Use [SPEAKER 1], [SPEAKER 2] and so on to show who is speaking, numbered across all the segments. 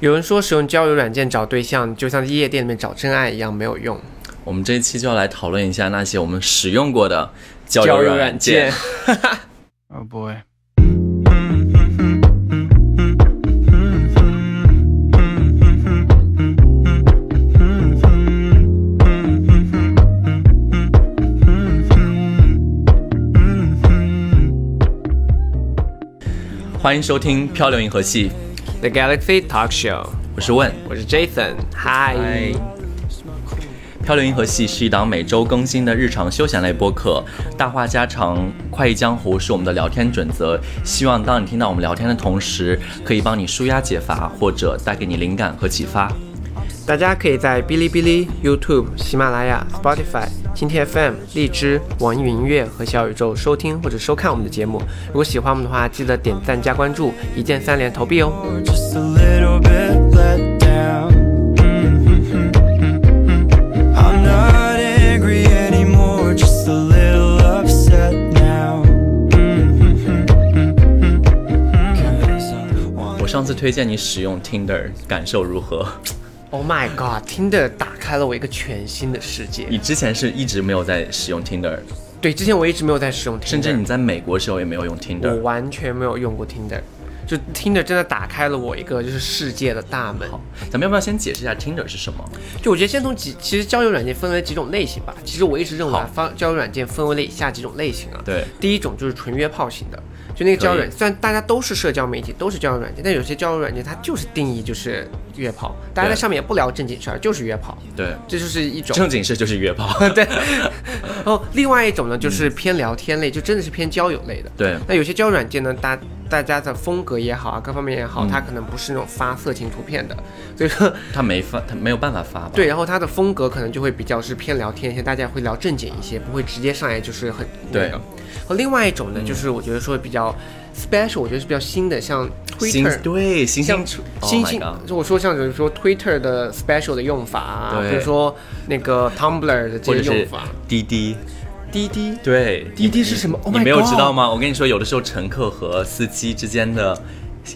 [SPEAKER 1] 有人说使用交友软件找对象，就像在夜店里面找真爱一样没有用。
[SPEAKER 2] 我们这一期就要来讨论一下那些我们使用过的交友软件。
[SPEAKER 3] Oh boy. Mm-hmm.
[SPEAKER 2] 欢迎收听《漂流银河系》，
[SPEAKER 1] The Galaxy Talk Show，
[SPEAKER 2] 我是问。
[SPEAKER 1] 我是 Jason，嗨。
[SPEAKER 2] 嗨，漂流银河系是一档每周更新的日常休闲类播客，大话家常、快意江湖是我们的聊天准则。希望当你听到我们聊天的同时，可以帮你舒压解乏，或者带给你灵感和启发。
[SPEAKER 1] 大家可以在哔哩哔哩、YouTube、喜马拉雅、Spotify、蜻蜓 FM、荔枝、网易云音乐和小宇宙收听或者收看我们的节目。如果喜欢我们的话，记得点赞加关注，一键三连投币哦。
[SPEAKER 3] Just a little bit let down. Mm-hmm. I'm not angry anymore, just a little upset now. Mm-hmm.
[SPEAKER 2] 我上次推荐你使用 Tinder，感受如何？
[SPEAKER 1] Oh my god，Tinder 打开了我一个全新的世界。
[SPEAKER 2] 你之前是一直没有在使用 Tinder，
[SPEAKER 1] 对，之前我一直没有在使用 Tinder，
[SPEAKER 2] 甚至你在美国时候也没有用
[SPEAKER 1] 我
[SPEAKER 2] Tinder。
[SPEAKER 1] 我完全没有用过 Tinder，就 Tinder 真的打开了我一个就是世界的大门。
[SPEAKER 2] 咱们要不要先解释一下 Tinder 是什么？
[SPEAKER 1] 就我觉得先从几，其实交友软件分为几种类型吧。其实我一直认为方交友软件分为了以下几种类型啊。
[SPEAKER 2] 对
[SPEAKER 1] 第一种就是纯约炮型的，就那个交友软
[SPEAKER 2] 件
[SPEAKER 1] 虽然大家都是社交媒体，都是交友软件，但有些交友软件它就是定义就是约炮，大家在上面也不聊正经事儿，就是约炮，
[SPEAKER 2] 对，
[SPEAKER 1] 这就是一种。
[SPEAKER 2] 正经事就是约炮。
[SPEAKER 1] 对，然后另外一种呢，就是偏聊天类，就真的是偏交友类的。
[SPEAKER 2] 对
[SPEAKER 1] 那有些交友软件呢，大大家的风格也好啊，各方面也好，
[SPEAKER 2] 嗯
[SPEAKER 1] 它可能不是那种发色情图片的，所以说
[SPEAKER 2] 他没发，他没有办法发吧？
[SPEAKER 1] 对，然后他的风格可能就会比较是偏聊天一些，大家会聊正经一些，不会直接上来就是很那
[SPEAKER 2] 对
[SPEAKER 1] 个。和另外一种呢，就是我觉得说比较 special，我觉得是比较新的，像
[SPEAKER 2] 新
[SPEAKER 1] Twitter。
[SPEAKER 2] 对新
[SPEAKER 1] 新
[SPEAKER 2] Oh God，
[SPEAKER 1] 就我说像比如说 Twitter 的 special 的用法啊，
[SPEAKER 2] 对
[SPEAKER 1] 比如说那个 Tumblr 的这些用法，
[SPEAKER 2] 滴滴。
[SPEAKER 1] 滴滴
[SPEAKER 2] 对，
[SPEAKER 1] 滴滴是什么？Oh
[SPEAKER 2] 你没有知道吗？我跟你说，有的时候乘客和司机之间的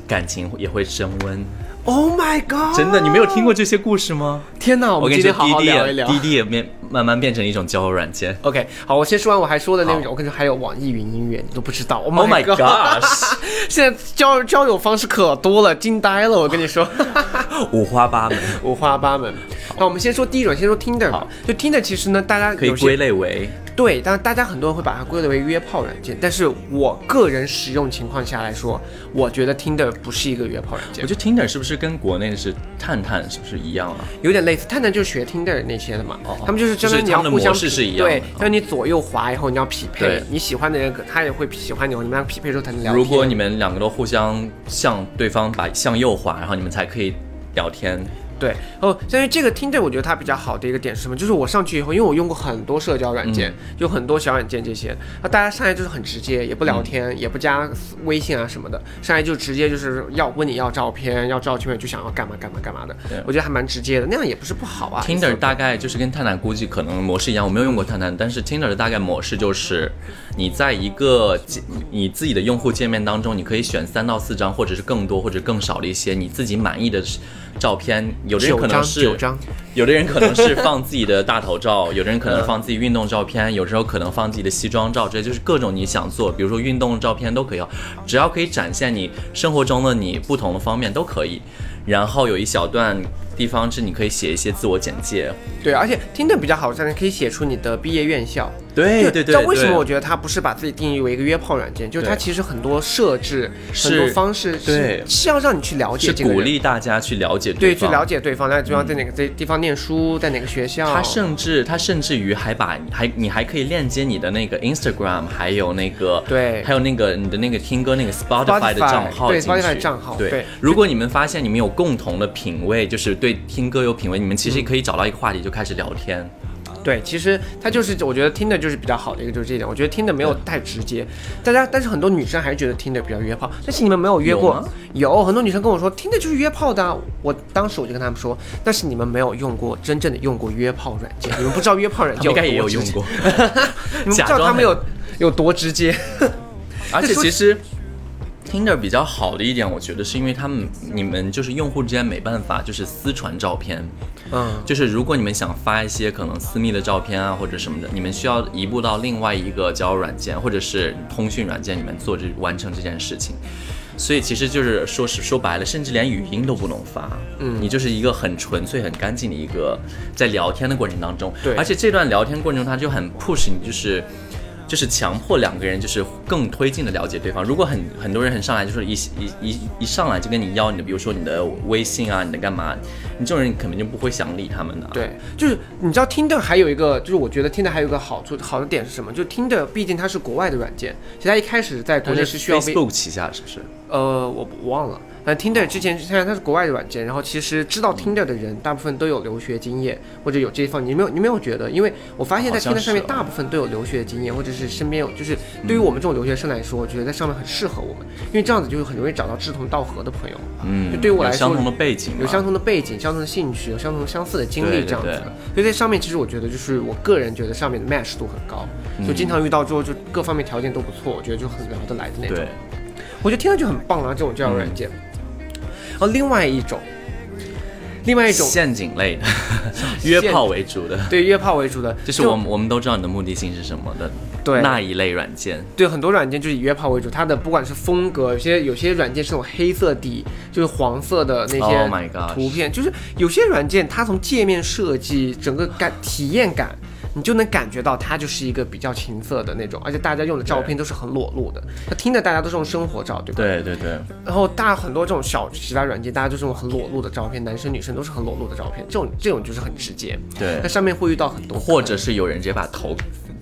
[SPEAKER 2] 感情也会升温。
[SPEAKER 1] ，Oh my god！
[SPEAKER 2] 真的，你没有听过这些故事吗？
[SPEAKER 1] 天哪，我
[SPEAKER 2] 我跟你说，
[SPEAKER 1] 们今天好好
[SPEAKER 2] 滴滴
[SPEAKER 1] 聊一聊。
[SPEAKER 2] 也滴滴也变慢慢变成一种交友软件。
[SPEAKER 1] OK，好，我先说完我还说的那
[SPEAKER 2] 好
[SPEAKER 1] 种，我跟你说还有网易云音乐，你都不知道。Oh
[SPEAKER 2] Oh my god！gosh，
[SPEAKER 1] 现在交交友方式可多了，惊呆了，我跟你说。
[SPEAKER 2] 五花八门，
[SPEAKER 1] 五花八门。那我们先说第一种，先说 Tinder 吧。就 Tinder 其实呢，大家
[SPEAKER 2] 可以归类为
[SPEAKER 1] 对，但大家很多人会把它归类为约炮软件。但是我个人使用情况下来说，我觉得 Tinder 不是一个约炮软件
[SPEAKER 2] 我，觉得 Tinder 是不是跟国内的是探探是不是一样啊？
[SPEAKER 1] 有点类似。探探就是学 Tinder 那些的嘛，
[SPEAKER 2] 哦
[SPEAKER 1] 他们就是真的你要互相
[SPEAKER 2] 他们的模式是一样
[SPEAKER 1] 对
[SPEAKER 2] 哦，
[SPEAKER 1] 但你左右滑以后你要匹配，你喜欢的人他也会喜欢你，你们俩匹配之后才能聊。
[SPEAKER 2] 如果你们两个都互相向对方把向右滑，然后你们才可以聊天。
[SPEAKER 1] 对，哦，但是这个 Tinder 我觉得它比较好的一个点是什么？就是我上去以后，因为我用过很多社交软件，
[SPEAKER 2] 嗯
[SPEAKER 1] 有很多小软件这些，那大家上来就是很直接，也不聊天，
[SPEAKER 2] 嗯
[SPEAKER 1] 也不加微信啊什么的，上来就直接就是要问你要照片，要照片就想要干嘛干嘛干嘛的，我觉得还蛮直接的，那样也不是不好啊。
[SPEAKER 2] Tinder 大概就是跟探探估计可能模式一样，我没有用过探探，但是 Tinder 的大概模式就是，你在一个界你自己的用户界面当中，你可以选三到四张，或者是更多或者更少的一些你自己满意的照片。有的人可能是有的人可能是放自己的大头照，有的人可能放自己运动照片，有时候可能放自己的西装照，这就是各种你想做，比如说运动照片都可以，只要可以展现你生活中的你不同的方面都可以。然后有一小段地方是你可以写一些自我简介，
[SPEAKER 1] 对，而且 Tinder 比较好在可以写出你的毕业院校。
[SPEAKER 2] 对对对
[SPEAKER 1] 但为什么我觉得它不是把自己定义为一个约炮软件？就是它其实很多设置、很多方式是
[SPEAKER 2] 对。
[SPEAKER 1] 是要让你去了解
[SPEAKER 2] 是
[SPEAKER 1] 这个人。
[SPEAKER 2] 鼓励大家去了解
[SPEAKER 1] 对，去了解对方，那对方在哪个这地方念书，在哪个学校。
[SPEAKER 2] 他甚至他甚至于还把还你还可以链接你的那个 Instagram，还有那个
[SPEAKER 1] 对。
[SPEAKER 2] 还有那个你的那个听歌那个 Spotify 的账号
[SPEAKER 1] 对 Spotify 账号
[SPEAKER 2] 对
[SPEAKER 1] 对。
[SPEAKER 2] 如果你们发现你们有共同的品味，就是对听歌有品味，你们其
[SPEAKER 1] 嗯
[SPEAKER 2] 实可以找到一个话题就开始聊天。
[SPEAKER 1] 对，其实它就是我觉得听的就是比较好的一个就是这一点，我觉得听的没有太直接，大家但是很多女生还是觉得听的比较约炮，但是你们没有约过
[SPEAKER 2] 有，
[SPEAKER 1] 有很多女生跟我说听的就是约炮的啊、我当时我就跟他们说，但是你们没有用过真正的用过约炮软件，你们不知道约炮软件
[SPEAKER 2] 应该也有用过，
[SPEAKER 1] 你们不知道他们有有多直接。
[SPEAKER 2] 而 且其实 Tinder 比较好的一点，我觉得是因为他们你们就是用户之间没办法就是私传照片，
[SPEAKER 1] 嗯，
[SPEAKER 2] 就是如果你们想发一些可能私密的照片啊或者什么的，你们需要移步到另外一个交友软件或者是通讯软件里面做这完成这件事情。所以其实就是说是说白了，甚至连语音都不能发，嗯，你就是一个很纯粹、很干净的一个在聊天的过程当中，
[SPEAKER 1] 对
[SPEAKER 2] 而且这段聊天过程中，他就很 push 你，就是。就是强迫两个人就是更推进的了解对方。如果很很多人很上来就是一一一一上来就跟你要你的，比如说你的微信啊，你的干嘛，你这种人肯定就不会想理他们的。
[SPEAKER 1] 对，就是你知道 Tinder 还有一个，就是我觉得 Tinder 还有一个好处，好的点是什么？就是 Tinder 毕竟它是国外的软件，其实它一开始在国内是需要被
[SPEAKER 2] Facebook 旗下是不是？
[SPEAKER 1] 呃，我我忘了。反正 Tinder 之前虽然它是国外的软件，然后其实知道 Tinder 的人大部分都有留学经验或者有这一方，你没有你没有觉得？因为我发现在 Tinder 上面大部分都有留学经验，或者是身边有，就是对于我们这种留学生来说，我觉得在上面很适合我们，因为这样子就很容易找到志同道合的朋友。
[SPEAKER 2] 嗯，
[SPEAKER 1] 就对于我来说
[SPEAKER 2] 有相同的背景，
[SPEAKER 1] 有相同的背景、相同的兴趣、有相同相似的经历这样子的，所以在上面其实我觉得就是我个人觉得上面的 match 度很高，就经常遇到之后就各方面条件都不错，我觉得就很聊得来的那种
[SPEAKER 2] 对。，
[SPEAKER 1] 我觉得听上去很棒啊，这种交友软件。哦，另外一种，另外一种。
[SPEAKER 2] 陷阱类的，约炮为主的，
[SPEAKER 1] 对约炮为主的，
[SPEAKER 2] 就是我们我们都知道你的目的性是什么的，
[SPEAKER 1] 对。
[SPEAKER 2] 那一类软件。
[SPEAKER 1] 对很多软件就是以约炮为主，它的不管是风格，有些有些软件是那种黑色底，就是黄色的那
[SPEAKER 2] Oh my
[SPEAKER 1] 些
[SPEAKER 2] gosh
[SPEAKER 1] 图片就是有些软件它从界面设计整个感体验感。你就能感觉到它就是一个比较情色的那种，而且大家用的照片都是很裸露的。他听的大家都是用生活照，对吧？
[SPEAKER 2] 对对对，
[SPEAKER 1] 然后大很多这种小其他软件，大家就是用很裸露的照片，男生女生都是很裸露的照片，这种这种就是很直接。
[SPEAKER 2] 对
[SPEAKER 1] 那上面会遇到很多，
[SPEAKER 2] 或者是有人直接把头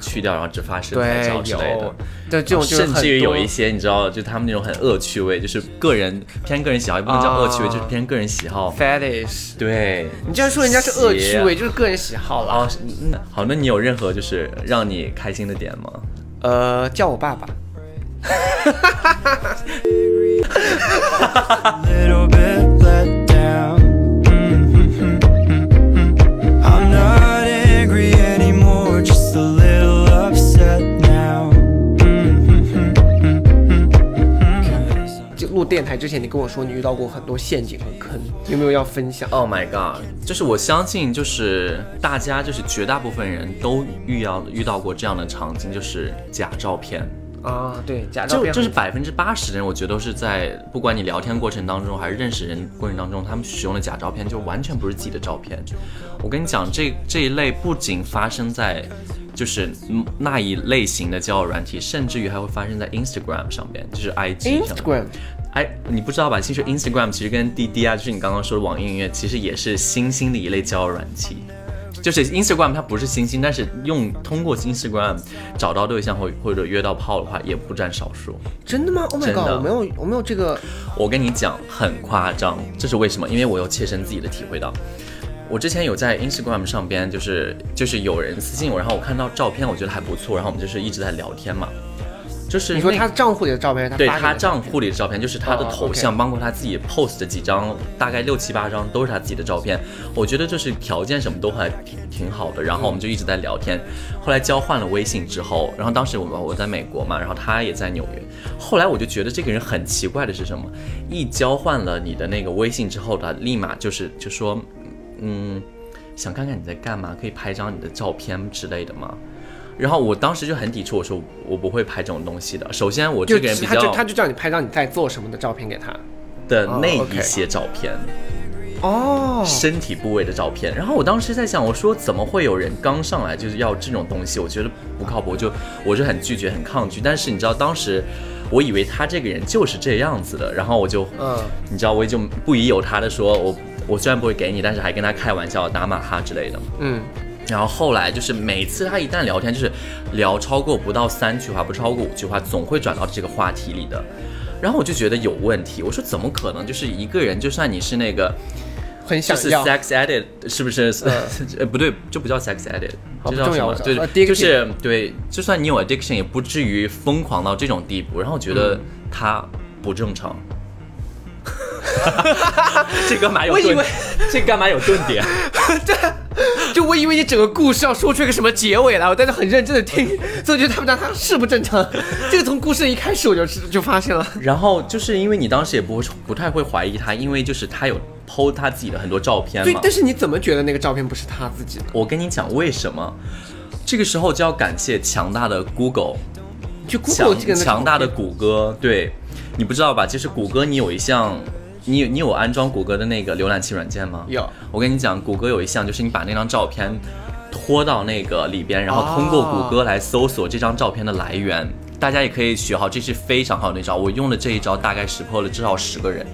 [SPEAKER 2] 去掉，然后只发身材
[SPEAKER 1] 对
[SPEAKER 2] 照之类的。，
[SPEAKER 1] 对这种就
[SPEAKER 2] 甚至于有一些你知道，就他们那种很恶趣味，就是个人偏个人喜好，也不能叫恶趣味，
[SPEAKER 1] 啊
[SPEAKER 2] 就是偏个人喜好。
[SPEAKER 1] fetish。
[SPEAKER 2] 对，
[SPEAKER 1] 你这样说人家是恶趣味，就是个人喜好了。
[SPEAKER 2] 哦，好，那你有任何就是让你开心的点吗？
[SPEAKER 1] 呃，叫我爸爸。
[SPEAKER 3] little bit let down. Mm-hmm. I'm
[SPEAKER 1] 录电台之前，你跟我说你遇到过很多陷阱和坑，有没有要分享
[SPEAKER 2] ？Oh my god！就是我相信，就是大家就是绝大部分人都遇到遇到过这样的场景，就是假照片。
[SPEAKER 1] 啊，对，假照片就
[SPEAKER 2] 就是百分之八十的人，我觉得都是在不管你聊天过程当中，还是认识人过程当中，他们使用的假照片就完全不是自己的照片。我跟你讲，这这一类不仅发生在就是嗯那一类型的交友软体，甚至于还会发生在 Instagram 上边，就是 IG 上哎，你不知道吧？其实 Instagram 其实跟滴滴啊，就是你刚刚说的网易云音乐，其实也是新兴的一类交友软件。就是 Instagram 它不是新兴，但是用通过 Instagram 找到对象或或者约到炮的话，也不占少数。
[SPEAKER 1] 真的吗？Oh my god！我没有，我没有这个。
[SPEAKER 2] 我跟你讲，很夸张，这是为什么？因为我有切身自己的体会到。我之前有在 Instagram 上边，就是就是有人私信我，然后我看到照片，我觉得还不错，然后我们就是一直在聊天嘛。就是
[SPEAKER 1] 你说他账户里的照片，他
[SPEAKER 2] 对他账户里的照片，就是他的
[SPEAKER 1] 哦
[SPEAKER 2] 头像，包括他自己 post 的几张，大概六七八张都是他自己的照片。我觉得就是条件什么都还挺挺好的，然后我们就一直在聊天。后来交换了微信之后，然后当时我我在美国嘛，然后他也在纽约。后来我就觉得这个人很奇怪的是什么？一交换了你的那个微信之后，他立马就是就说，嗯，想看看你在干嘛，可以拍张你的照片之类的吗？然后我当时就很抵触，我说我不会拍这种东西的。首先，我这个人比较
[SPEAKER 1] 他就他就叫你拍张你在做什么的照片给他。哦
[SPEAKER 2] 的那一些照片，
[SPEAKER 1] 哦，
[SPEAKER 2] 身体部位的照片。然后我当时在想，我说怎么会有人刚上来就是要这种东西？我觉得不靠谱，我就我就很拒绝，很抗拒。但是你知道，当时我以为他这个人就是这样子的，然后我就，
[SPEAKER 1] 嗯，
[SPEAKER 2] 你知道，我就不疑有他的说，我我虽然不会给你，但是还跟他开玩笑、打马哈之类的。
[SPEAKER 1] 嗯，
[SPEAKER 2] 然后后来就是每次他一旦聊天，就是聊超过不到三句话，不超过五句话，总会转到这个话题里的。然后我就觉得有问题，我说怎么可能？就是一个人，就算你是那个，就是
[SPEAKER 1] 很想要。
[SPEAKER 2] sex edit，是不是？呃，不对，这不叫 sex edit，叫什么？对就是对，就算你有 addiction，也不至于疯狂到这种地步。然后我觉得他不正常。这干嘛有顿
[SPEAKER 1] 我以为？
[SPEAKER 2] 这干嘛有顿点？
[SPEAKER 1] 就 就我以为你整个故事要说出一个什么结尾来，我在这很认真的听，所以我觉得他们家他是不正常。这个从故事一开始我就就发现了。
[SPEAKER 2] 然后就是因为你当时也不会不太会怀疑他，因为就是他有 PO 他自己的很多照片嘛，。
[SPEAKER 1] 对但是你怎么觉得那个照片不是他自己的？
[SPEAKER 2] 我跟你讲为什么，这个时候就要感谢强大的 Google，
[SPEAKER 1] 就 Google 这个
[SPEAKER 2] 强强大的谷歌，对你不知道吧？其实谷歌你有一项，你你有安装谷歌的那个浏览器软件吗？
[SPEAKER 1] 有
[SPEAKER 2] 我跟你讲，谷歌有一项就是你把那张照片拖到那个里边，然后通过谷歌来搜索这张照片的来源。大家也可以学好，这是非常好的一招。我用的这一招大概识破了至少十个人。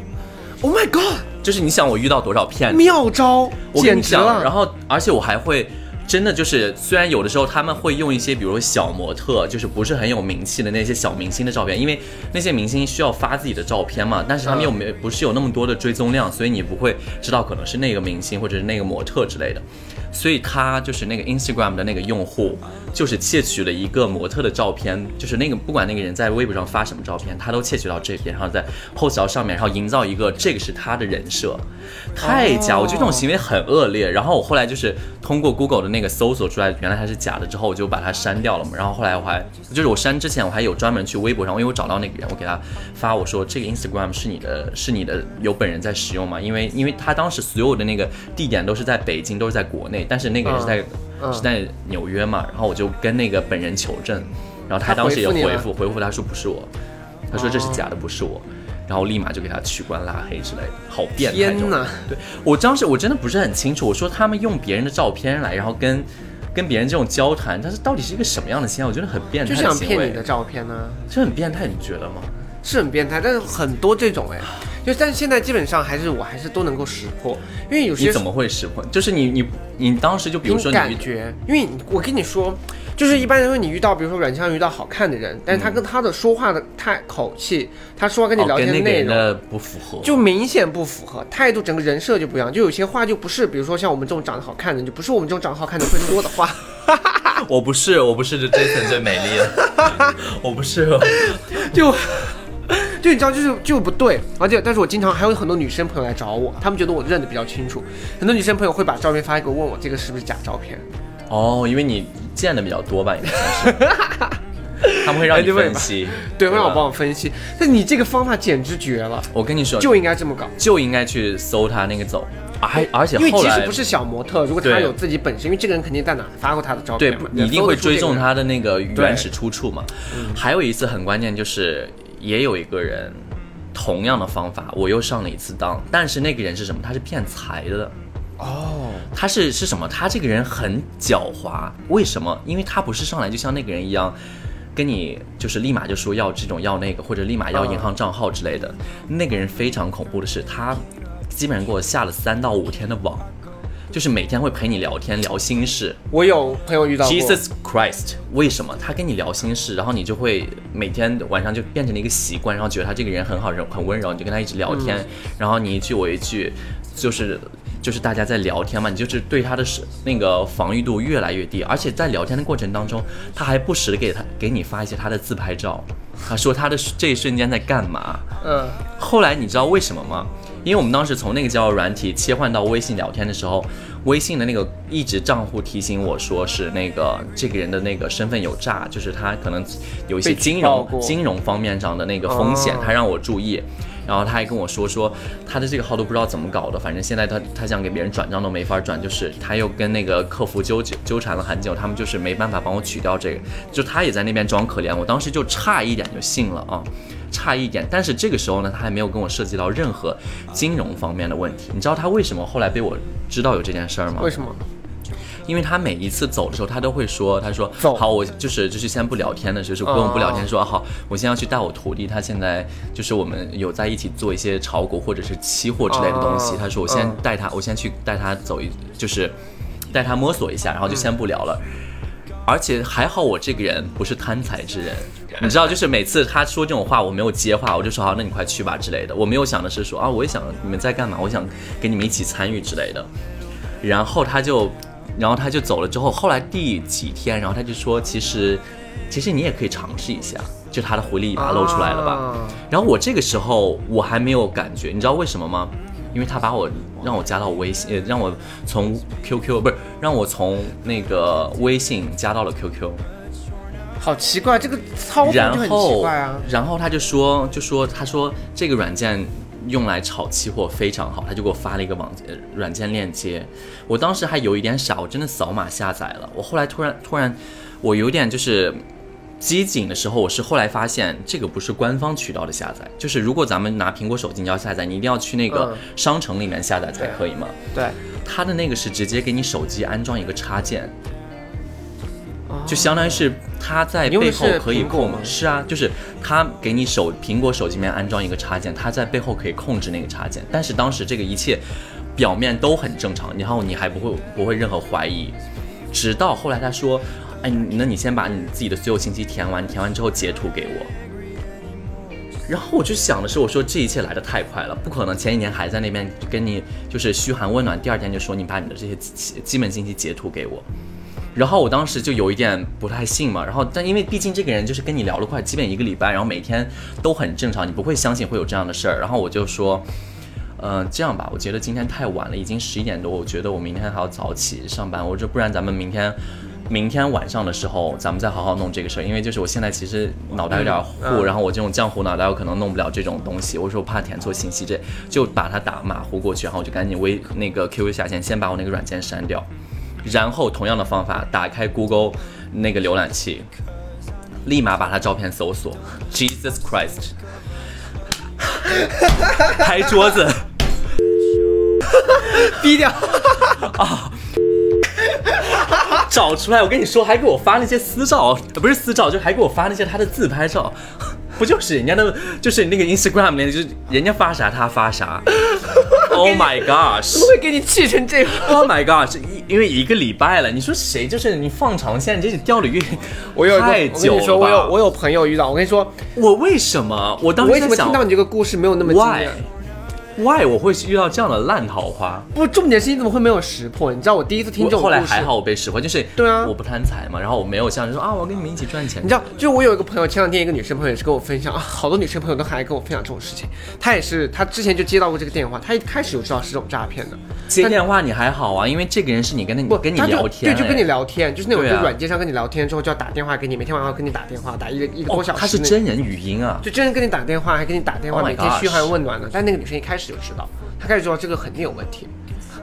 [SPEAKER 1] ，Oh my God，
[SPEAKER 2] 就是你想我遇到多少骗子？
[SPEAKER 1] 妙招，
[SPEAKER 2] 我跟你讲，
[SPEAKER 1] 简直了。
[SPEAKER 2] 然后而且我还会。真的就是，虽然有的时候他们会用一些，比如小模特，就是不是很有名气的那些小明星的照片，因为那些明星需要发自己的照片嘛，但是他们又没不是有那么多的追踪量，所以你不会知道可能是那个明星或者是那个模特之类的。所以他就是那个 Instagram 的那个用户，就是窃取了一个模特的照片，就是那个不管那个人在微博上发什么照片，他都窃取到这边，然后在 post 到上面，然后营造一个这个是他的人设，太假！我觉得这种行为很恶劣。然后我后来就是通过 Google 的那个搜索出来，原来它是假的之后，我就把它删掉了嘛。然后后来我还就是我删之前，我还有专门去微博上，因为我找到那个人，我给他发我说这个 Instagram 是你的，是你的有本人在使用吗？因为因为他当时所有的那个地点都是在北京，都是在国内，但是那个人是在、
[SPEAKER 1] 嗯
[SPEAKER 2] 是在纽约嘛。然后我就跟那个本人求证，然后他
[SPEAKER 1] 他
[SPEAKER 2] 当时也
[SPEAKER 1] 回复
[SPEAKER 2] 回复回复他说不是我，他说这是假的，不是我。然后立马就给他取关拉黑之类的，好变态！
[SPEAKER 1] 天哪！
[SPEAKER 2] 对我当时我真的不是很清楚，我说他们用别人的照片来，然后跟跟别人这种交谈，但是到底是一个什么样的心态？我觉得很变态
[SPEAKER 1] 就想骗你的，照片呢、
[SPEAKER 2] 这很变态，你觉得吗？
[SPEAKER 1] 是很变态，但是很多这种哎，就但是现在基本上还是我还是都能够识破，因为有些
[SPEAKER 2] 你怎么会识破？就是你你你当时就比如说你
[SPEAKER 1] 感觉，因为我跟你说，就是一般人说你遇到，比如说软件上遇到好看的人，但是他跟他的说话的态口气，他说话跟你
[SPEAKER 2] 哦
[SPEAKER 1] 聊天内容。
[SPEAKER 2] 的不符合，
[SPEAKER 1] 就明显不符合态度，整个人设就不一样。就有些话就不是，比如说像我们这种长得好看的人，就不是我们这种长得好看的会说的话。
[SPEAKER 2] 我不是我不是 Jason 最美丽的，我不是，
[SPEAKER 1] 就就你知道，就是就不对，而且但是我经常还有很多女生朋友来找我，她们觉得我认得比较清楚，很多女生朋友会把照片发给我，问我这个是不是假照片。
[SPEAKER 2] 哦，因为你见的比较多吧，应该算是，他们会让你分析，
[SPEAKER 1] 对，会让我帮我分析。但你这个方法简直绝了，
[SPEAKER 2] 我跟你说，
[SPEAKER 1] 就应该这么搞。
[SPEAKER 2] 就应该去搜他那个走，而而且
[SPEAKER 1] 因为
[SPEAKER 2] 后来
[SPEAKER 1] 即使不是小模特，如果他有自己本身，因为这个人肯定在哪发过他的照片嘛，，
[SPEAKER 2] 你一定会追踪他的那个原始出处嘛。还有一次很关键，就是也有一个人同样的方法，我又上了一次当，但是那个人是什么？他是骗财的。
[SPEAKER 1] 哦，
[SPEAKER 2] 他是是什么？他这个人很狡猾，为什么？因为他不是上来就像那个人一样，跟你就是立马就说要这种要那个，或者立马要银行账号之类的。那个人非常恐怖的是，他基本上给我下了三到五天的网，就是每天会陪你聊天聊心事。
[SPEAKER 1] 我有朋友遇到过
[SPEAKER 2] Jesus Christ，为什么他跟你聊心事，然后你就会每天晚上就变成了一个习惯，然后觉得他这个人很好，人很温柔，你就跟他一直聊天，然后你一句我一句，就是就是大家在聊天嘛，你就是对他的是那个防御度越来越低，而且在聊天的过程当中，他还不时的给他给你发一些他的自拍照，他说他的这一瞬间在干嘛，
[SPEAKER 1] 嗯，
[SPEAKER 2] 后来你知道为什么吗？因为我们当时从那个交友软体切换到微信聊天的时候，微信的那个一直账户提醒我说是那个这个人的那个身份有诈，就是他可能有一些金融金融方面上的那个风险
[SPEAKER 1] 哦，
[SPEAKER 2] 他让我注意。然后他还跟我说说他的这个号都不知道怎么搞的，反正现在他他想给别人转账都没法转，就是他又跟那个客服纠纠缠了很久，他们就是没办法帮我取掉这个，就他也在那边装可怜，我当时就差一点就信了啊。差一点，但是这个时候呢，他还没有跟我涉及到任何金融方面的问题。你知道他为什么后来被我知道有这件事儿吗？
[SPEAKER 1] 为什么？
[SPEAKER 2] 因为他每一次走的时候，他都会说，他说
[SPEAKER 1] 走
[SPEAKER 2] 好，我就是就是先不聊天的，就是不用不聊天，说好，我先要去带我徒弟，他现在就是我们有在一起做一些炒股或者是期货之类的东西。
[SPEAKER 1] 哦
[SPEAKER 2] 他说我先
[SPEAKER 1] 嗯
[SPEAKER 2] 带他，我先去带他走一，就是带他摸索一下，然后就先不聊了。而且还好，我这个人不是贪财之人，你知道，就是每次他说这种话，我没有接话，我就说好，那你快去吧之类的。我没有想的是说啊，我也想你们在干嘛，我想跟你们一起参与之类的。然后他就，然后他就走了之后，后来第几天，然后他就说，其实，其实你也可以尝试一下，就他的狐狸尾巴露出来了吧。
[SPEAKER 1] 啊
[SPEAKER 2] 然后我这个时候我还没有感觉，你知道为什么吗？因为他把我让我加到微信，呃，让我从 QQ 不是让我从那个微信加到了 QQ。
[SPEAKER 1] 好奇怪，这个操作
[SPEAKER 2] 然
[SPEAKER 1] 就很奇
[SPEAKER 2] 后
[SPEAKER 1] 怪啊。
[SPEAKER 2] 然后他就说，就说他说这个软件用来炒期货非常好，他就给我发了一个网呃软件链接。我当时还有一点傻，我真的扫码下载了。我后来突然突然，我有点就是。机警的时候，我是后来发现这个不是官方渠道的下载，就是如果咱们拿苹果手机你要下载，你一定要去那个
[SPEAKER 1] 嗯
[SPEAKER 2] 商城里面下载才可以嘛。
[SPEAKER 1] 对，
[SPEAKER 2] 它的那个是直接给你手机安装一个插件，
[SPEAKER 1] 哦
[SPEAKER 2] 就相当于是它在背后可以控
[SPEAKER 1] 吗，
[SPEAKER 2] 是啊，就是它给你手苹果手机里面安装一个插件，它在背后可以控制那个插件。但是当时这个一切表面都很正常，然后你还不会不会任何怀疑，直到后来他说，哎，那你先把你自己的所有信息填完，填完之后截图给我。然后我就想的是，我说这一切来的太快了，不可能前几年还在那边跟你就是嘘寒问暖，第二天就说你把你的这些基基本信息截图给我。然后我当时就有一点不太信嘛，然后但因为毕竟这个人就是跟你聊了快基本一个礼拜，然后每天都很正常，你不会相信会有这样的事儿。然后我就说，嗯、这样吧，我觉得今天太晚了，已经十一点多，我觉得我明天还要早起上班，我说不然咱们明天。明天晚上的时候，咱们再好好弄这个事儿，因为就是我现在其实脑袋有点糊，
[SPEAKER 1] 嗯
[SPEAKER 2] 然后我这种浆糊脑袋，我可能弄不了这种东西。我说我怕填错信息，这就把它打马虎过去，然后我就赶紧微那个 QQ 下线，先把我那个软件删掉，然后同样的方法，打开 Google 那个浏览器，立马把他照片搜索，Jesus Christ，拍桌子，
[SPEAKER 1] 低调啊。
[SPEAKER 2] 找出来。我跟你说，还给我发那些私照，呃不是私照，就还给我发那些他的自拍照，不就是人家的，就是那个 Instagram 里面，就是人家发啥他发啥。Oh my gosh！
[SPEAKER 1] 么会给你气成这样
[SPEAKER 2] ？Oh my 一因为一个礼拜了，你说谁就是你放长线，你这钓的鱼
[SPEAKER 1] 我有
[SPEAKER 2] 太
[SPEAKER 1] 我跟你说，
[SPEAKER 2] 久了
[SPEAKER 1] 我有我有朋友遇到，我跟你说，
[SPEAKER 2] 我为什么？我当
[SPEAKER 1] 我为什么
[SPEAKER 2] 时
[SPEAKER 1] 听到你这个故事没有那么惊艳
[SPEAKER 2] ？why 我会遇到这样的烂桃花？
[SPEAKER 1] 不，重点是你怎么会没有识破？你知道我第一次听这种
[SPEAKER 2] 后来还好，我被识破，就是
[SPEAKER 1] 对啊
[SPEAKER 2] 我不贪财嘛，然后我没有像说啊，我要跟你们一起赚钱
[SPEAKER 1] 你。知道，就我有一个朋友，前两天一个女生朋友也是跟我分享啊，好多女生朋友都还跟我分享这种事情。她也是，她之前就接到过这个电话，她一开始就知道是这种诈骗的，
[SPEAKER 2] 接电话你还好啊，因为这个人是你跟他
[SPEAKER 1] 不，
[SPEAKER 2] 跟你聊天、
[SPEAKER 1] 对，就跟你
[SPEAKER 2] 哎。
[SPEAKER 1] 聊天，就是那种
[SPEAKER 2] 对啊
[SPEAKER 1] 就软件上跟你聊天之后就要打电话给你，每天晚上要跟你打电话，打一个一个多
[SPEAKER 2] 哦
[SPEAKER 1] 小，时。
[SPEAKER 2] 他是真人语音啊！
[SPEAKER 1] 就真人跟你打电话，还跟你打电话
[SPEAKER 2] ，Oh
[SPEAKER 1] 每天嘘寒问暖的。但那个女生一开始就知道，他开始知道这个肯定有问题。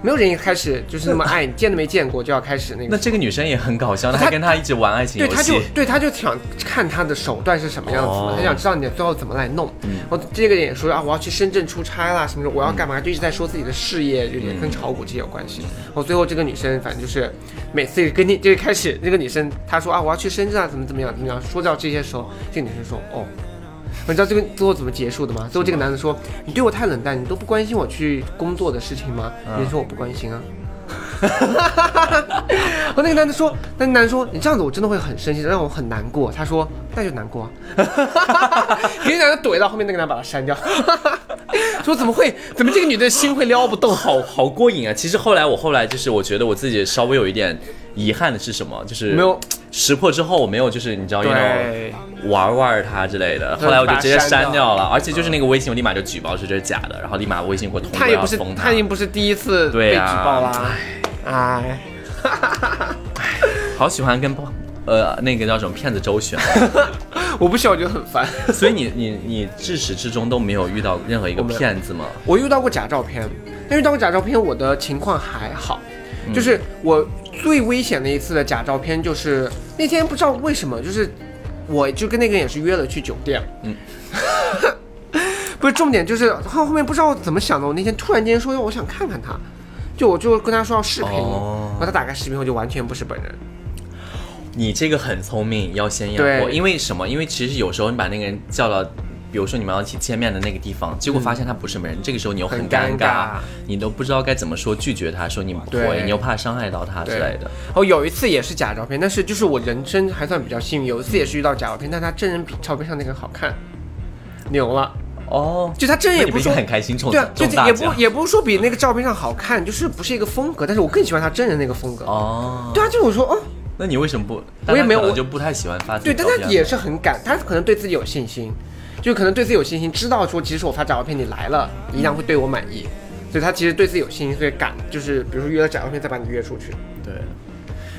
[SPEAKER 1] 没有人一开始就是那么爱你，见都没见过就要开始那个。
[SPEAKER 2] 那这个女生也很搞笑，她
[SPEAKER 1] 她
[SPEAKER 2] 还跟他一直玩爱情
[SPEAKER 1] 对，
[SPEAKER 2] 游
[SPEAKER 1] 他就。对他就想看他的手段是什么样子的，
[SPEAKER 2] 哦嗯
[SPEAKER 1] 他想知道你最后怎么来弄。然后这个人也说啊，我要去深圳出差啦，什么的，我要干嘛，就一直在说自己的事业，就也跟炒股这些有关系。然后最后这个女生反正就是每次跟你就是开始那个女生她说啊我要去深圳啊，怎么怎么样怎么样，说到这些时候，这个女生说哦。你知道这个最后怎么结束的吗？最后这个男的说：“你对我太冷淡，你都不关心我去工作的事情吗？”
[SPEAKER 2] 嗯
[SPEAKER 1] 女人说：“我不关心啊。”我那个男的说，那个男的说，你这样子我真的会很生气，让我很难过。他说，那就难过啊。给那男的怼到后面，那个男的把他删掉，说怎么会，怎么这个女的心会撩不动？
[SPEAKER 2] 好好过瘾啊！其实后来我后来就是我觉得我自己稍微有一点遗憾的是什么，就是
[SPEAKER 1] 没有。
[SPEAKER 2] 识破之后我没有就是你知道那
[SPEAKER 1] 对。
[SPEAKER 2] 种玩玩他之类的，后来我就直接
[SPEAKER 1] 删
[SPEAKER 2] 删掉。了，而且就是那个微信我立马就举报说这是假的，然后立马微信给我通知
[SPEAKER 1] 他也不是，他已经不是第一次被举
[SPEAKER 2] 对啊
[SPEAKER 1] 报啦。哎，
[SPEAKER 2] 好喜欢跟呃那个叫什么骗子周旋，
[SPEAKER 1] 我不需要，我觉得很烦。
[SPEAKER 2] 所以你你你至始至终都没有遇到任何一个骗子吗？
[SPEAKER 1] 我遇到过假照片，但遇到过假照片，我的情况还好。就是我最危险的一次的假照片，就是那天不知道为什么，就是我就跟那个人也是约了去酒店，
[SPEAKER 2] 嗯，
[SPEAKER 1] 不是重点，就是后后面不知道怎么想的，我那天突然间说我想看看他，就我就跟他说要视频，
[SPEAKER 2] 哦。
[SPEAKER 1] 然后他打开视频后就完全不是本人，
[SPEAKER 2] 你这个很聪明，要先养
[SPEAKER 1] 对。
[SPEAKER 2] 活。因为什么？因为其实有时候你把那个人叫到，比如说你们要一起见面的那个地方，结果发现他不是本人，这个时候你又
[SPEAKER 1] 很
[SPEAKER 2] 尴
[SPEAKER 1] 尴尬
[SPEAKER 2] 你都不知道该怎么说拒绝他，说你不
[SPEAKER 1] 对
[SPEAKER 2] 会，你又怕伤害到他之类的。
[SPEAKER 1] 哦，有一次也是假照片，但是就是我人生还算比较幸运，有一次也是遇到假照片，但他真人比照片上那个好看，牛了。
[SPEAKER 2] 哦，
[SPEAKER 1] 就他真人也不是说
[SPEAKER 2] 很开心中
[SPEAKER 1] 对啊，就也不也不是说比那个照片上好看，就是不是一个风格，但是我更喜欢他真人那个风格。
[SPEAKER 2] 哦。
[SPEAKER 1] 对啊，就是我说哦，
[SPEAKER 2] 那你为什么不？
[SPEAKER 1] 我也没有我
[SPEAKER 2] 就不太喜欢发自
[SPEAKER 1] 对，但他也是很敢，他可能对自己有信心，就可能对自己有信心，知道说即使我发假照片你来了，你依然会对我满意，所以他其实对自己有信心，所以敢就是比如说约了假照片再把你约出去。
[SPEAKER 2] 对，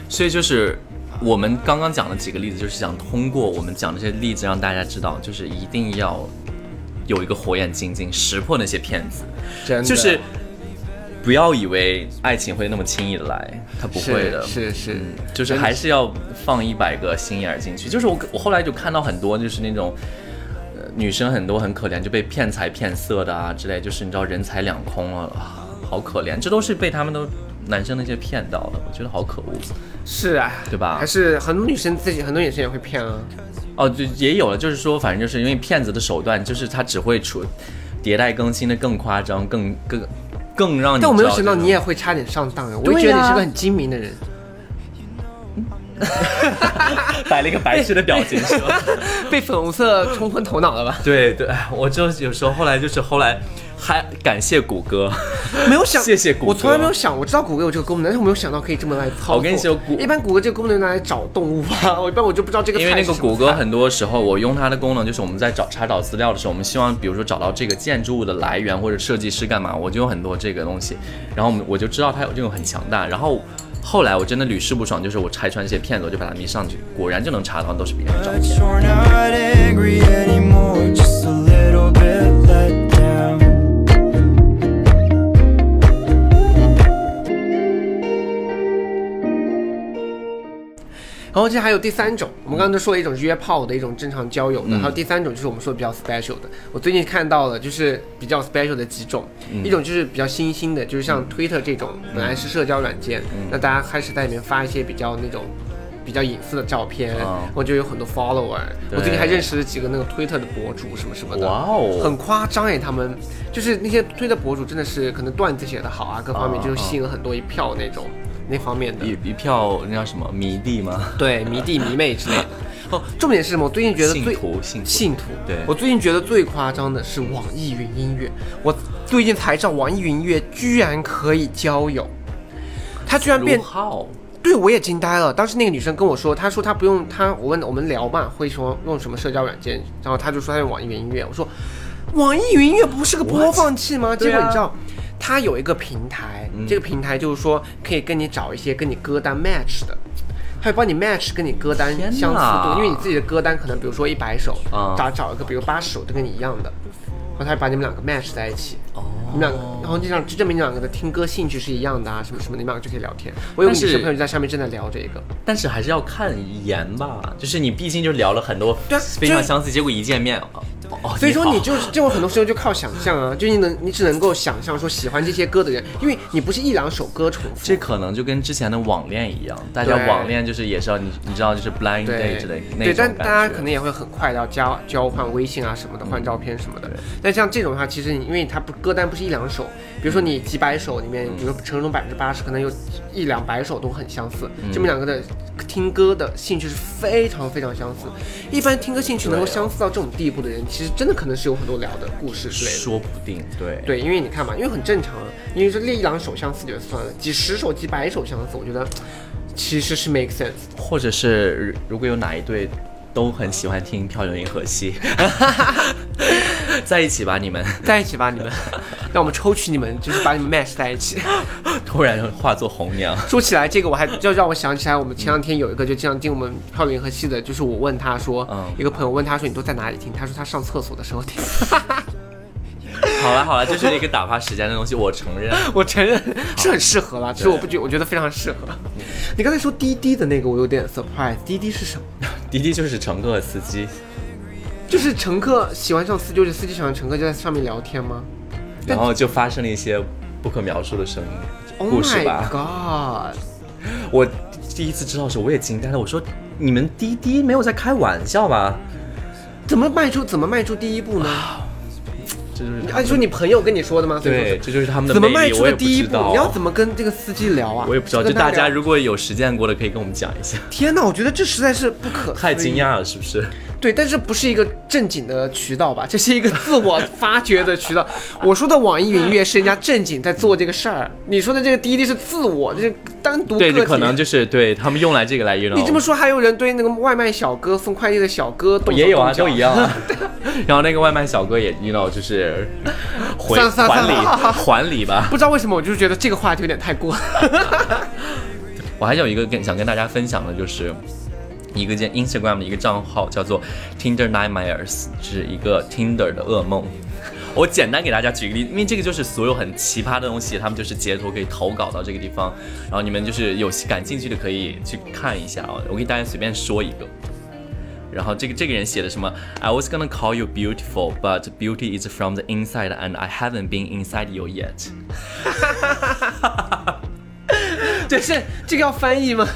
[SPEAKER 2] 所以就是我们刚刚讲的几个例子，就是想通过我们讲这些例子，让大家知道，就是一定要有一个火眼金睛，识破那些骗子，
[SPEAKER 1] 真的
[SPEAKER 2] 就是不要以为爱情会那么轻易的来，它不会的，
[SPEAKER 1] 是是
[SPEAKER 2] 就是还是要放一百个心眼儿进去。就是我我后来就看到很多就是那种。呃女生很多很可怜，就被骗财骗色的啊之类，就是你知道人财两空了啊，好可怜，这都是被他们都男生那些骗到的，我觉得好可恶。
[SPEAKER 1] 是啊，
[SPEAKER 2] 对吧
[SPEAKER 1] 还是很多女生自己，很多女生也会骗啊。
[SPEAKER 2] 哦，就也有了，就是说，反正就是因为骗子的手段，就是他只会出迭代更新的更夸张，更更更让你。
[SPEAKER 1] 但我没有想到你也会差点上当啊！我就觉得你是个很精明的人，
[SPEAKER 2] 摆了一个白痴的表情，是吧？
[SPEAKER 1] 被粉红色冲昏头脑了吧？
[SPEAKER 2] 对对，哎我就有时候后来就是后来还感谢谷歌，
[SPEAKER 1] 没有想，
[SPEAKER 2] 谢谢谷歌
[SPEAKER 1] 我从来没有想，我知道谷歌有这个功能，但是我没有想到可以这么来操作。
[SPEAKER 2] 我跟你说谷
[SPEAKER 1] 一般谷歌这个功能拿来找动物吧，我一般我就不知道这个
[SPEAKER 2] 因为那个谷歌很多时候我用它的功能，就是我们在找查找资料的时候，我们希望比如说找到这个建筑物的来源或者设计师干嘛，我就有很多这个东西，然后我们我就知道它有这种很强大，然后。后来我真的屡试不爽，就是我拆穿这些骗子，我就把他迷上去，果然就能查到都是别人的照片。
[SPEAKER 1] 然后这还有第三种，我们刚刚都说了一种是约炮的一种正常交友的，
[SPEAKER 2] 嗯
[SPEAKER 1] 还有第三种就是我们说的比较 special 的。我最近看到了就是比较 special 的几种，
[SPEAKER 2] 嗯
[SPEAKER 1] 一种就是比较新兴的，就是像 Twitter 这种，本来是社交软件，
[SPEAKER 2] 嗯
[SPEAKER 1] 那大家开始在里面发一些比较那种。比较隐私的照片，
[SPEAKER 2] 哦
[SPEAKER 1] 我就有很多 follower。我最近还认识了几个那个推特的博主什么什么的，
[SPEAKER 2] 哇哦
[SPEAKER 1] 很夸张哎，他们就是那些推特博主真的是可能段子写得好啊，各方面
[SPEAKER 2] 啊
[SPEAKER 1] 就是吸引了很多一票那种那方面的。
[SPEAKER 2] 一一票那叫什么迷弟吗？
[SPEAKER 1] 对，迷弟迷妹之类的。哦，重点是什么？我最近觉得
[SPEAKER 2] 信
[SPEAKER 1] 最
[SPEAKER 2] 徒信徒
[SPEAKER 1] 信徒，
[SPEAKER 2] 对
[SPEAKER 1] 我最近觉得最夸张的是网易云音乐，我最近才知道网易云音乐居然可以交友，它居然变
[SPEAKER 2] 号
[SPEAKER 1] 对，我也惊呆了。当时那个女生跟我说，她说她不用，她我问我们聊嘛，会说用什么社交软件，然后她就说她用网易云音乐。我说，网易云音乐不是个播放器吗？结果你知道，它有一个平台，
[SPEAKER 2] 嗯。
[SPEAKER 1] 这个平台就是说可以跟你找一些跟你歌单 match 的。它会帮你 match 跟你歌单相似度，因为你自己的歌单可能比如说一百首，
[SPEAKER 2] 啊。
[SPEAKER 1] 找找一个比如八十首都跟你一样的，然后它会把你们两个 match 在一起。
[SPEAKER 2] 哦
[SPEAKER 1] 你们两个，然后这样就证明你们两个的听歌兴趣是一样的啊，什么什么，你们两个就可以聊天。我有个朋友就在上面正在聊这个，
[SPEAKER 2] 但是还是要看颜吧，就是你毕竟就聊了很多
[SPEAKER 1] 对啊
[SPEAKER 2] 非常相似，结果一见面，哦，哦
[SPEAKER 1] 所以说你就是这种很多时候就靠想象啊，就你能你只能够想象说喜欢这些歌的人，因为你不是一两首歌重复。
[SPEAKER 2] 这可能就跟之前的网恋一样，大家网恋就是也是要你你知道就是 blind date 之类那
[SPEAKER 1] 对。但大家可能也会很快的要交交换微信啊什么的，换照片什么的。但像这种的话，其实你因为它不歌单不是一两首，比如说你几百首里面，比如说成中百分之八十可能有一两百首都很相似，
[SPEAKER 2] 嗯
[SPEAKER 1] 这么两个的听歌的兴趣是非常非常相似。一般听歌兴趣能够相似到这种地步的人，其实真的可能是有很多聊的故事之类的。
[SPEAKER 2] 说不定对
[SPEAKER 1] 对，因为你看嘛，因为很正常啊，因为说列一两首相似就算了，几十首、几百首相似，我觉得其实是 make sense。
[SPEAKER 2] 或者是如果有哪一对都很喜欢听《漂流银河系》，在一起吧，你们
[SPEAKER 1] 在一起吧，你们，让我们抽取你们，就是把你们 match 在一起。
[SPEAKER 2] 突然化作红娘。
[SPEAKER 1] 说起来这个，我还就让我想起来，我们前两天有一个就经常听我们漂流银河系的，就是我问他说，
[SPEAKER 2] 嗯
[SPEAKER 1] 一个朋友问他说你都在哪里听？他说他上厕所的时候听。
[SPEAKER 2] 好了好了，这是一个打发时间的东西，我承认。
[SPEAKER 1] 我承认是很适合啦，其实我不觉，我觉得非常适合。你刚才说滴滴的那个，我有点 surprise。滴滴是什么？
[SPEAKER 2] 滴滴就是乘客和司机，
[SPEAKER 1] 就是乘客喜欢上司机，就是司机喜欢乘客，就在上面聊天吗
[SPEAKER 2] 然后就发生了一些不可描述的声音
[SPEAKER 1] ，？Oh
[SPEAKER 2] 故事
[SPEAKER 1] my
[SPEAKER 2] 吧。
[SPEAKER 1] god！
[SPEAKER 2] 我第一次知道的时候，我也惊呆了。我说：“你们滴滴没有在开玩笑吧
[SPEAKER 1] 怎么迈出怎么迈出第一步呢？？”
[SPEAKER 2] 这就是他
[SPEAKER 1] 按说你朋友跟你说的吗？
[SPEAKER 2] 对，这就是他们的
[SPEAKER 1] 怎么迈出的第一步？你要怎么跟这个司机聊啊？
[SPEAKER 2] 我也不知道，就大家如果有实践过的，可以跟我们讲一下。
[SPEAKER 1] 天哪，我觉得这实在是不可
[SPEAKER 2] 太惊。
[SPEAKER 1] 讶
[SPEAKER 2] 了，是不是？
[SPEAKER 1] 对，但是不是一个正经的渠道吧？这是一个自我发掘的渠道。我说的网易云音乐是人家正经在做这个事儿，你说的这个滴滴是自我，这是单独
[SPEAKER 2] 对，
[SPEAKER 1] 个体。
[SPEAKER 2] 这可能就是对他们用来这个来用。
[SPEAKER 1] 你这么说，还有人对那个外卖小哥送快递的小哥
[SPEAKER 2] 也有啊，都一样啊。然后那个外卖小哥也，you know，就是回
[SPEAKER 1] 算了算了
[SPEAKER 2] 还礼还礼吧。
[SPEAKER 1] 不知道为什么，我就是觉得这个话题有点太过。
[SPEAKER 2] 我还有一个跟想跟大家分享的，就是一个叫 Instagram 的一个账号，叫做 Tinder Nightmares，是一个 Tinder 的噩梦。我简单给大家举个例子，因为这个就是所有很奇葩的东西，他们就是截图可以投稿到这个地方，然后你们就是有感兴趣的可以去看一下啊。我给大家随便说一个。然后这个这个人写的什么？I was gonna call you beautiful, but beauty is from the inside, and I haven't been inside you yet.
[SPEAKER 1] 这是这个要翻译吗？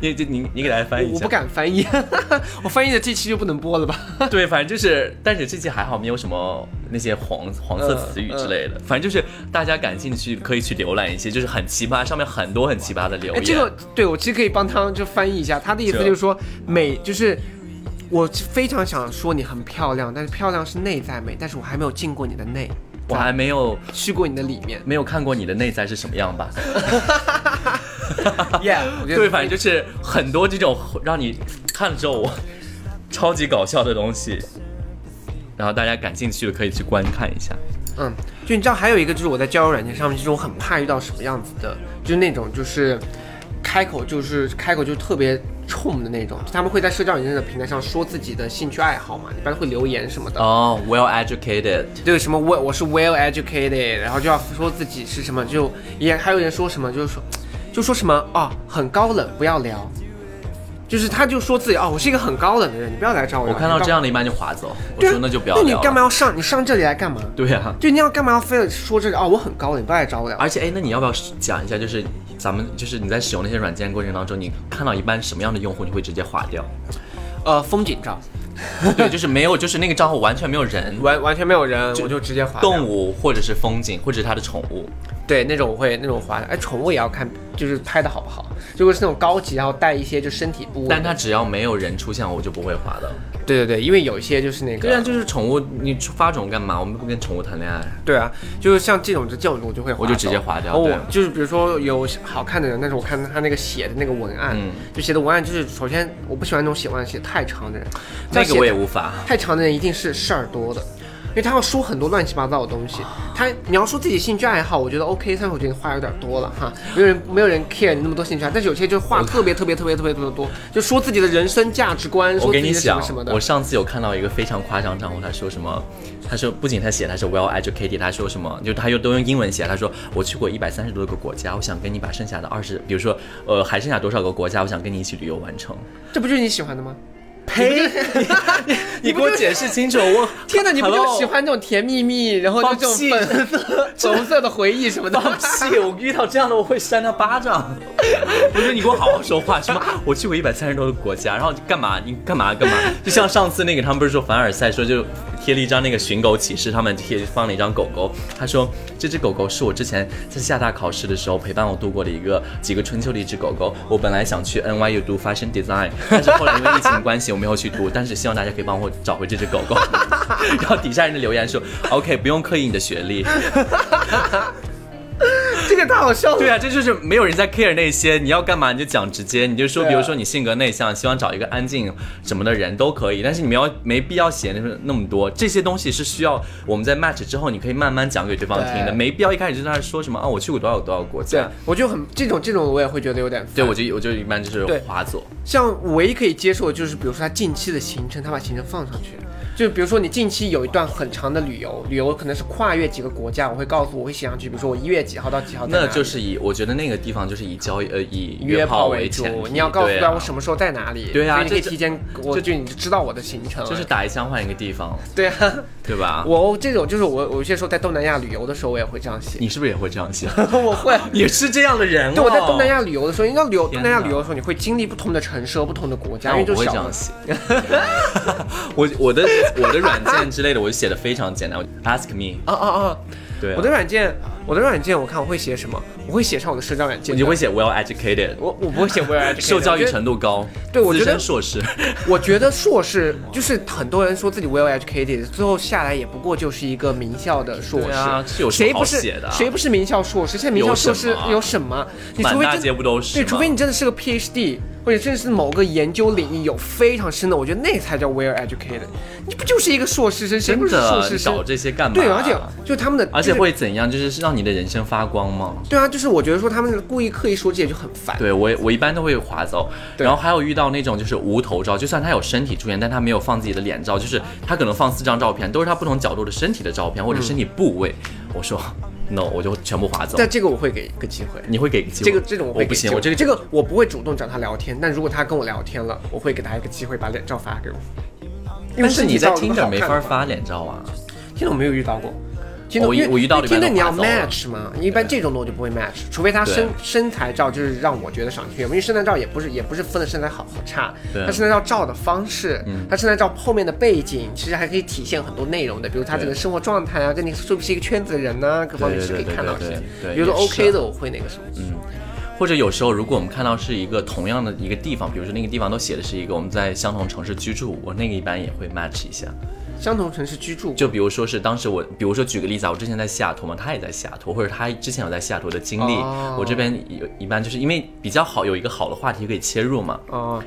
[SPEAKER 2] 你这你你给大家翻译一下。
[SPEAKER 1] 我不敢翻译，我翻译的这期就不能播了吧？
[SPEAKER 2] 对，反正就是，但是这期还好没有什么那些黄黄色词语之类的，反正就是大家感兴趣可以去浏览一些，就是很奇葩，上面很多很奇葩的留
[SPEAKER 1] 哎，
[SPEAKER 2] 言。
[SPEAKER 1] 这个对我其实可以帮他就翻译一下，他的意思就是说美就是。我非常想说你很漂亮，但是漂亮是内在美，但是我还没有进过你的内，
[SPEAKER 2] 我还没有
[SPEAKER 1] 去过你的里面。
[SPEAKER 2] 没有看过你的内在是什么样吧 对，反正就是很多这种让你看了之后我超级搞笑的东西，然后大家感兴趣的可以去观看一下。
[SPEAKER 1] 嗯，就你知道还有一个就是我在交友软件上面，其实我很怕遇到什么样子的，就是那种就是开口就是开口就特别冲的那种，他们会在社交软件的平台上说自己的兴趣爱好嘛，一般会留言什么的。
[SPEAKER 2] 哦、w e l l educated，
[SPEAKER 1] 对什么我我是 well educated，然后就要说自己是什么，就也还有人说什么，就是说就说什么哦很高冷，不要聊。就是他就说自己哦，我是一个很高冷的人，你不要来找我聊。
[SPEAKER 2] 我看到这样的一般就划走，我说那就不要
[SPEAKER 1] 那你。干嘛要上？你上这里来干嘛？
[SPEAKER 2] 对啊。
[SPEAKER 1] 就你要干嘛要非得说这个？哦，我很高冷，你不要来找我聊。
[SPEAKER 2] 而且，哎，那你要不要讲一下，就是咱们就是你在使用那些软件过程当中，你看到一般什么样的用户你会直接划掉？
[SPEAKER 1] 呃，风景照，
[SPEAKER 2] 对，就是没有，就是那个账号完全没有人、
[SPEAKER 1] 完完全没有人，我就直接划掉
[SPEAKER 2] 动物或者是风景或者是它的宠物。
[SPEAKER 1] 对，那种我会那种划的。哎，宠物也要看，就是拍的好不好。如果是那种高级，然后带一些就身体部位，
[SPEAKER 2] 但它只要没有人出现，我就不会划的。
[SPEAKER 1] 对对对，因为有一些就是那个，
[SPEAKER 2] 对啊，就是宠物，你发种干嘛？我们不跟宠物谈恋爱。
[SPEAKER 1] 对啊，就是像这种这种我就会
[SPEAKER 2] 我就直接划掉
[SPEAKER 1] 然后
[SPEAKER 2] 对
[SPEAKER 1] 我就是比如说有好看的人，但是我看他那个写的那个文案，
[SPEAKER 2] 嗯
[SPEAKER 1] 就写的文案就是首先我不喜欢那种写文案写太长的人，这
[SPEAKER 2] 那个我也无法。
[SPEAKER 1] 太长的人一定是事儿多的。因为他要说很多乱七八糟的东西，他你要说自己兴趣爱好，我觉得 OK，但是我觉得话有点多了哈，没有人没有人 care 你那么多兴趣爱好，但是有些就是话特别特别特别特别特别多，就说自己的人生价值观，
[SPEAKER 2] 我
[SPEAKER 1] 说自己的什
[SPEAKER 2] 跟你讲
[SPEAKER 1] 么什么，的
[SPEAKER 2] 我。上次有看到一个非常夸张账户，他说什么？他说不仅他写他是 well educated，他说什么？就他又都用英文写，他说我去过一百三十多个国家，我想跟你把剩下的二十，比如说呃还剩下多少个国家，我想跟你一起旅游完成。
[SPEAKER 1] 这不就是你喜欢的吗？
[SPEAKER 2] 呸！你给我解释清楚，我
[SPEAKER 1] 天哪，你不就喜欢那种甜蜜蜜，然后就这种粉色、粉红色的回忆什么的？
[SPEAKER 2] 放屁！我遇到这样的我会扇他巴掌。我说你给我好好说话，什么？我去过一百三十多个国家，然后干嘛？你干嘛干嘛？就像上次那个，他们不是说凡尔赛说就贴了一张那个寻狗启事，他们贴放了一张狗狗，他说这只狗狗是我之前在厦大考试的时候陪伴我度过的一个几个春秋的一只狗狗。我本来想去 NYU 读 Fashion Design，但是后来因为疫情关系我没有去读，但是希望大家可以帮我找回这只狗狗。然后底下人的留言说 OK，不用刻意你的学历。
[SPEAKER 1] 哈哈哈这个太好笑了。
[SPEAKER 2] 对啊，这就是没有人在 care 那些，你要干嘛你就讲直接，你就说，比如说你性格内向，希望找一个安静什么的人都可以，但是你们要没必要写那那么多，这些东西是需要我们在 match 之后，你可以慢慢讲给对方听的，没必要一开始就在那说什么啊，我去过多少多少国家
[SPEAKER 1] 我就很这种这种我也会觉得有点烦。
[SPEAKER 2] 对我就我就一般就是
[SPEAKER 1] 对。
[SPEAKER 2] 划走，
[SPEAKER 1] 像我唯一可以接受的就是，比如说他近期的行程，他把行程放上去，就比如说你近期有一段很长的旅游，旅游可能是跨越几个国家，我会告诉我会写上去，比如说我一月几号到几号
[SPEAKER 2] 那就是以我觉得那个地方就是以交易呃以
[SPEAKER 1] 约
[SPEAKER 2] 炮
[SPEAKER 1] 为主，你要告诉他我什么时候在哪里，
[SPEAKER 2] 对啊
[SPEAKER 1] 所以你可以
[SPEAKER 2] 这
[SPEAKER 1] 提前，我就你就知道我的行程，
[SPEAKER 2] 就是打一枪换一个地方，
[SPEAKER 1] 对啊，
[SPEAKER 2] 对吧？
[SPEAKER 1] 我这种就是我我有些时候在东南亚旅游的时候，我也会这样写，
[SPEAKER 2] 你是不是也会这样写？
[SPEAKER 1] 我会。
[SPEAKER 2] 也是这样的人、哦，
[SPEAKER 1] 对，我在东南亚旅游的时候，因为旅游东南亚旅游的时候，你会经历不同的城市和不同的国家，因为就小的
[SPEAKER 2] 这样写。我我的我的软件之类的，我就写的非常简单。Ask me，
[SPEAKER 1] 啊啊啊！
[SPEAKER 2] 对、啊，
[SPEAKER 1] 我的软件我的软件我看我会写什么？我会写上我的社交软件。
[SPEAKER 2] 你会写 well educated，
[SPEAKER 1] 我我不会写 well educated，
[SPEAKER 2] 受教育程度高，
[SPEAKER 1] 对我觉得
[SPEAKER 2] 硕士，
[SPEAKER 1] 我觉得硕士就是很多人说自己 well educated，最后下来也不过就是一个名校的硕士。
[SPEAKER 2] 对啊
[SPEAKER 1] 谁不是
[SPEAKER 2] 写的啊
[SPEAKER 1] 谁不是名校硕士？现在名校硕士
[SPEAKER 2] 有什么
[SPEAKER 1] 什么？你除非真
[SPEAKER 2] 街不都是
[SPEAKER 1] 对，除非你真的是个 PhD，或者甚至是某个研究领域有非常深的，我觉得那才叫 well educated。你不就是一个硕士生？谁不
[SPEAKER 2] 真
[SPEAKER 1] 是硕士生
[SPEAKER 2] 找？这些干嘛？
[SPEAKER 1] 对，而且就他们的，
[SPEAKER 2] 而且会怎样？就是让你的人生发光吗？
[SPEAKER 1] 对啊，就是我觉得说他们故意刻意说这些就很烦。
[SPEAKER 2] 对我我一般都会划走，然后还有遇到那种就是无头照，就算他有身体出现，但他没有放自己的脸照，就是他可能放四张照片，都是他不同角度的身体的照片或者身体部位。我说 no，我就全部划走。
[SPEAKER 1] 但这个我会给一个机会。
[SPEAKER 2] 你会给个机会？
[SPEAKER 1] 这个这种我
[SPEAKER 2] 不行，我这个
[SPEAKER 1] 这个我不会主动找他聊天，但如果他跟我聊天了，我会给他一个机会把脸照发给我。
[SPEAKER 2] 但是你在
[SPEAKER 1] 身体照如果
[SPEAKER 2] Tinder
[SPEAKER 1] 好看的话
[SPEAKER 2] 没法发脸照啊。
[SPEAKER 1] 听我没有遇到过。听
[SPEAKER 2] 我我遇到的一般
[SPEAKER 1] 听的你要 match 吗，一般这种的我就不会 match，除非他身身材照就是让我觉得赏心悦目，因为身材照也不是也不是分的身材好好差，他身材照照的方式，
[SPEAKER 2] 嗯
[SPEAKER 1] 他身材照后面的背景其实还可以体现很多内容的，比如他整个生活状态啊，跟你是不是一个圈子的人呐、各方面
[SPEAKER 2] 对
[SPEAKER 1] 是可以看到一些。比如说 OK 的我会那个什么，
[SPEAKER 2] 或者有时候，如果我们看到是一个同样的一个地方，比如说那个地方都写的是一个我们在相同城市居住，我那个一般也会 match 一下。
[SPEAKER 1] 相同城市居住，
[SPEAKER 2] 就比如说是当时我，比如说举个例子啊，我之前在西雅图嘛，他也在西雅图，或者他之前有在西雅图的经历，
[SPEAKER 1] 哦
[SPEAKER 2] 我这边有一般就是因为比较好有一个好的话题可以切入嘛，
[SPEAKER 1] 哦。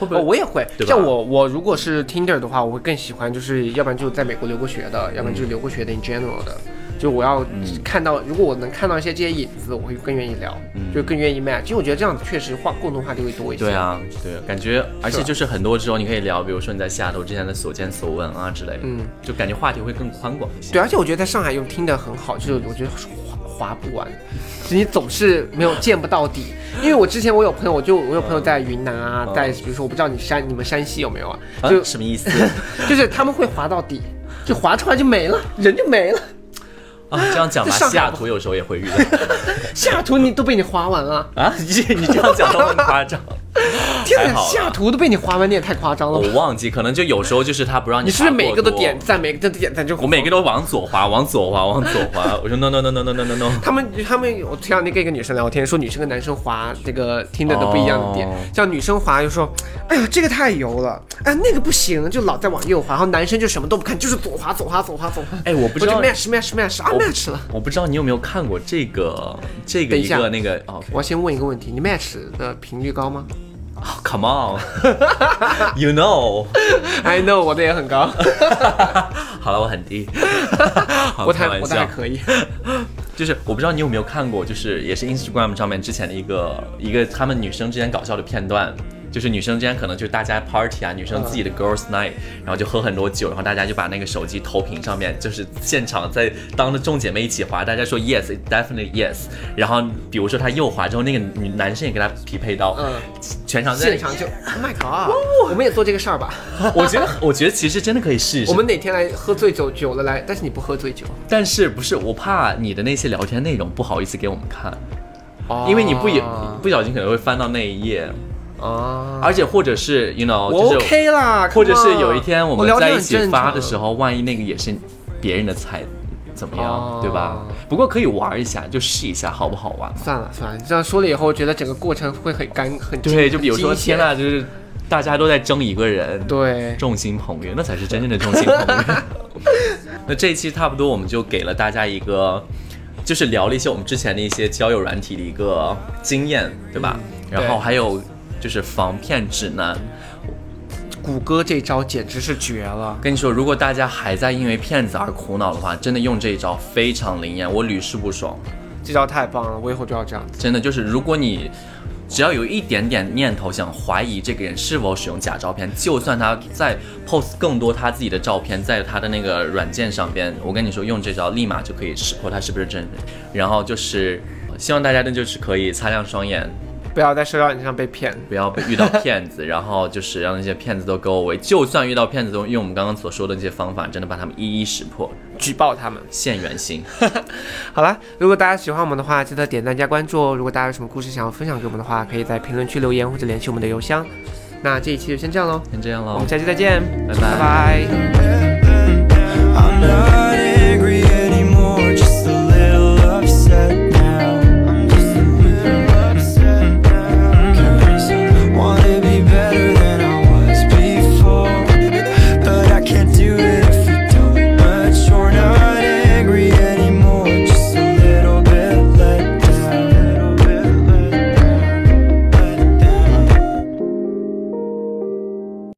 [SPEAKER 2] 会不会？
[SPEAKER 1] 哦，我也会。像我，我如果是 Tinder 的话，我会更喜欢，就是要不然就在美国留过学的，要不然就是留过学的 in general 的。就我要看到，如果我能看到一些这些影子，我会更愿意聊，就更愿意 match，因为我觉得这样子确实话共同话题会多一些。
[SPEAKER 2] 对啊，对，感觉而且就是很多时候你可以聊，比如说你在西雅图之前的所见所闻啊之类的，
[SPEAKER 1] 嗯，
[SPEAKER 2] 就感觉话题会更宽广一些。
[SPEAKER 1] 对，而且我觉得在上海用听的很好，就是我觉得划划不完，就你总是没有见不到底。因为我之前我有朋友，我就我有朋友在云南啊，
[SPEAKER 2] 嗯
[SPEAKER 1] 在比如说我不知道你山你们山西有没有啊，
[SPEAKER 2] 啊
[SPEAKER 1] 就
[SPEAKER 2] 什么意思
[SPEAKER 1] 就是他们会划到底，就划出来就没了，人就没了。
[SPEAKER 2] 啊？这样讲吧，西雅图有时候也会遇到
[SPEAKER 1] 西雅图你都被你划完了，
[SPEAKER 2] 啊，你你这样讲都很夸张。
[SPEAKER 1] 天哪，
[SPEAKER 2] 还好啦
[SPEAKER 1] 西雅图都被你划完，你也太夸张了吧。
[SPEAKER 2] 我忘记，可能就有时候就是他不让
[SPEAKER 1] 你你是不是
[SPEAKER 2] 划
[SPEAKER 1] 每个都点赞，每个都点赞就
[SPEAKER 2] 我每个都往左滑，往左滑，往左滑。我说 no no no no no no no no。
[SPEAKER 1] 他们他们，我前两天跟一个女生聊天，说女生跟男生滑这个听的都不一样的点，
[SPEAKER 2] 哦
[SPEAKER 1] 像女生滑就说，哎呀这个太油了，哎那个不行，就老在往右滑，然后男生就什么都不看，就是左滑左滑左滑左滑。
[SPEAKER 2] 哎，我不知道
[SPEAKER 1] match match match 啊 match 了。
[SPEAKER 2] 我不知道你有没有看过这个这个一个那个哦
[SPEAKER 1] 我要先问一个问题，你 match 的频率高吗
[SPEAKER 2] ，Come on，you know。
[SPEAKER 1] ？I know 我的也很高，
[SPEAKER 2] 好了，我很低，好
[SPEAKER 1] 我还
[SPEAKER 2] 开玩笑。
[SPEAKER 1] 我的还可以。
[SPEAKER 2] 就是我不知道你有没有看过，就是也是 Instagram 上面之前的一个一个他们女生之间搞笑的片段。就是女生之间可能就是大家 party 啊，女生自己的 girls night，然后就喝很多酒，然后大家就把那个手机投屏上面，就是现场在当着众姐妹一起滑，大家说 yes definitely yes，然后比如说他右滑之后，那个女男生也给他匹配到，
[SPEAKER 1] 嗯，
[SPEAKER 2] 全场在
[SPEAKER 1] 现场就 Oh my god，我们也做这个事儿吧。
[SPEAKER 2] 我觉得 我觉得其实真的可以试一试。
[SPEAKER 1] 我，们哪天来喝醉酒久了来，但是你不喝醉酒，
[SPEAKER 2] 但是不是我怕你的那些聊天内容不好意思给我们看，
[SPEAKER 1] 哦。
[SPEAKER 2] 因为你不也不小心可能会翻到那一页，
[SPEAKER 1] 啊，
[SPEAKER 2] 而且或者是 you know
[SPEAKER 1] 我
[SPEAKER 2] 就是
[SPEAKER 1] OK 啦，
[SPEAKER 2] 或者是有一天我们在一起发的时候，万一那个也是别人的菜，怎么样，
[SPEAKER 1] 哦
[SPEAKER 2] 对吧？不过可以玩一下，就试一下好不好玩。
[SPEAKER 1] 算了算了，你这样说了以后，我觉得整个过程会很干很
[SPEAKER 2] 对，就比如说天呐，就是大家都在争一个人，
[SPEAKER 1] 对，
[SPEAKER 2] 众星捧月，那才是真正的众星捧月。那这一期差不多，我们就给了大家一个，就是聊了一些我们之前的一些交友软体的一个经验，对吧？然后还有就是防骗指南。
[SPEAKER 1] 谷歌这招简直是绝了。
[SPEAKER 2] 跟你说，如果大家还在因为骗子而苦恼的话，真的用这一招非常灵验，我屡试不爽。
[SPEAKER 1] 这招太棒了，我以后就要这样子。
[SPEAKER 2] 真的就是，如果你只要有一点点念头想怀疑这个人是否使用假照片，就算他在 post 更多他自己的照片在他的那个软件上边，我跟你说，用这招立马就可以识破他是不是真人。然后就是希望大家呢就是可以擦亮双眼，
[SPEAKER 1] 不要在社交软件上被骗。
[SPEAKER 2] 不要被遇到骗子，然后就是让那些骗子都 go away。就算遇到骗子，都用我们刚刚所说的那些方法，真的把他们一一识破，
[SPEAKER 1] 举报他们。
[SPEAKER 2] 现原形。
[SPEAKER 1] 好了，如果大家喜欢我们的话，记得点赞加关注哦。如果大家有什么故事想要分享给我们的话，可以在评论区留言或者联系我们的邮箱。那这一期就先这样喽，
[SPEAKER 2] 先这样喽
[SPEAKER 1] 我们，下期再见，
[SPEAKER 2] 拜
[SPEAKER 1] 拜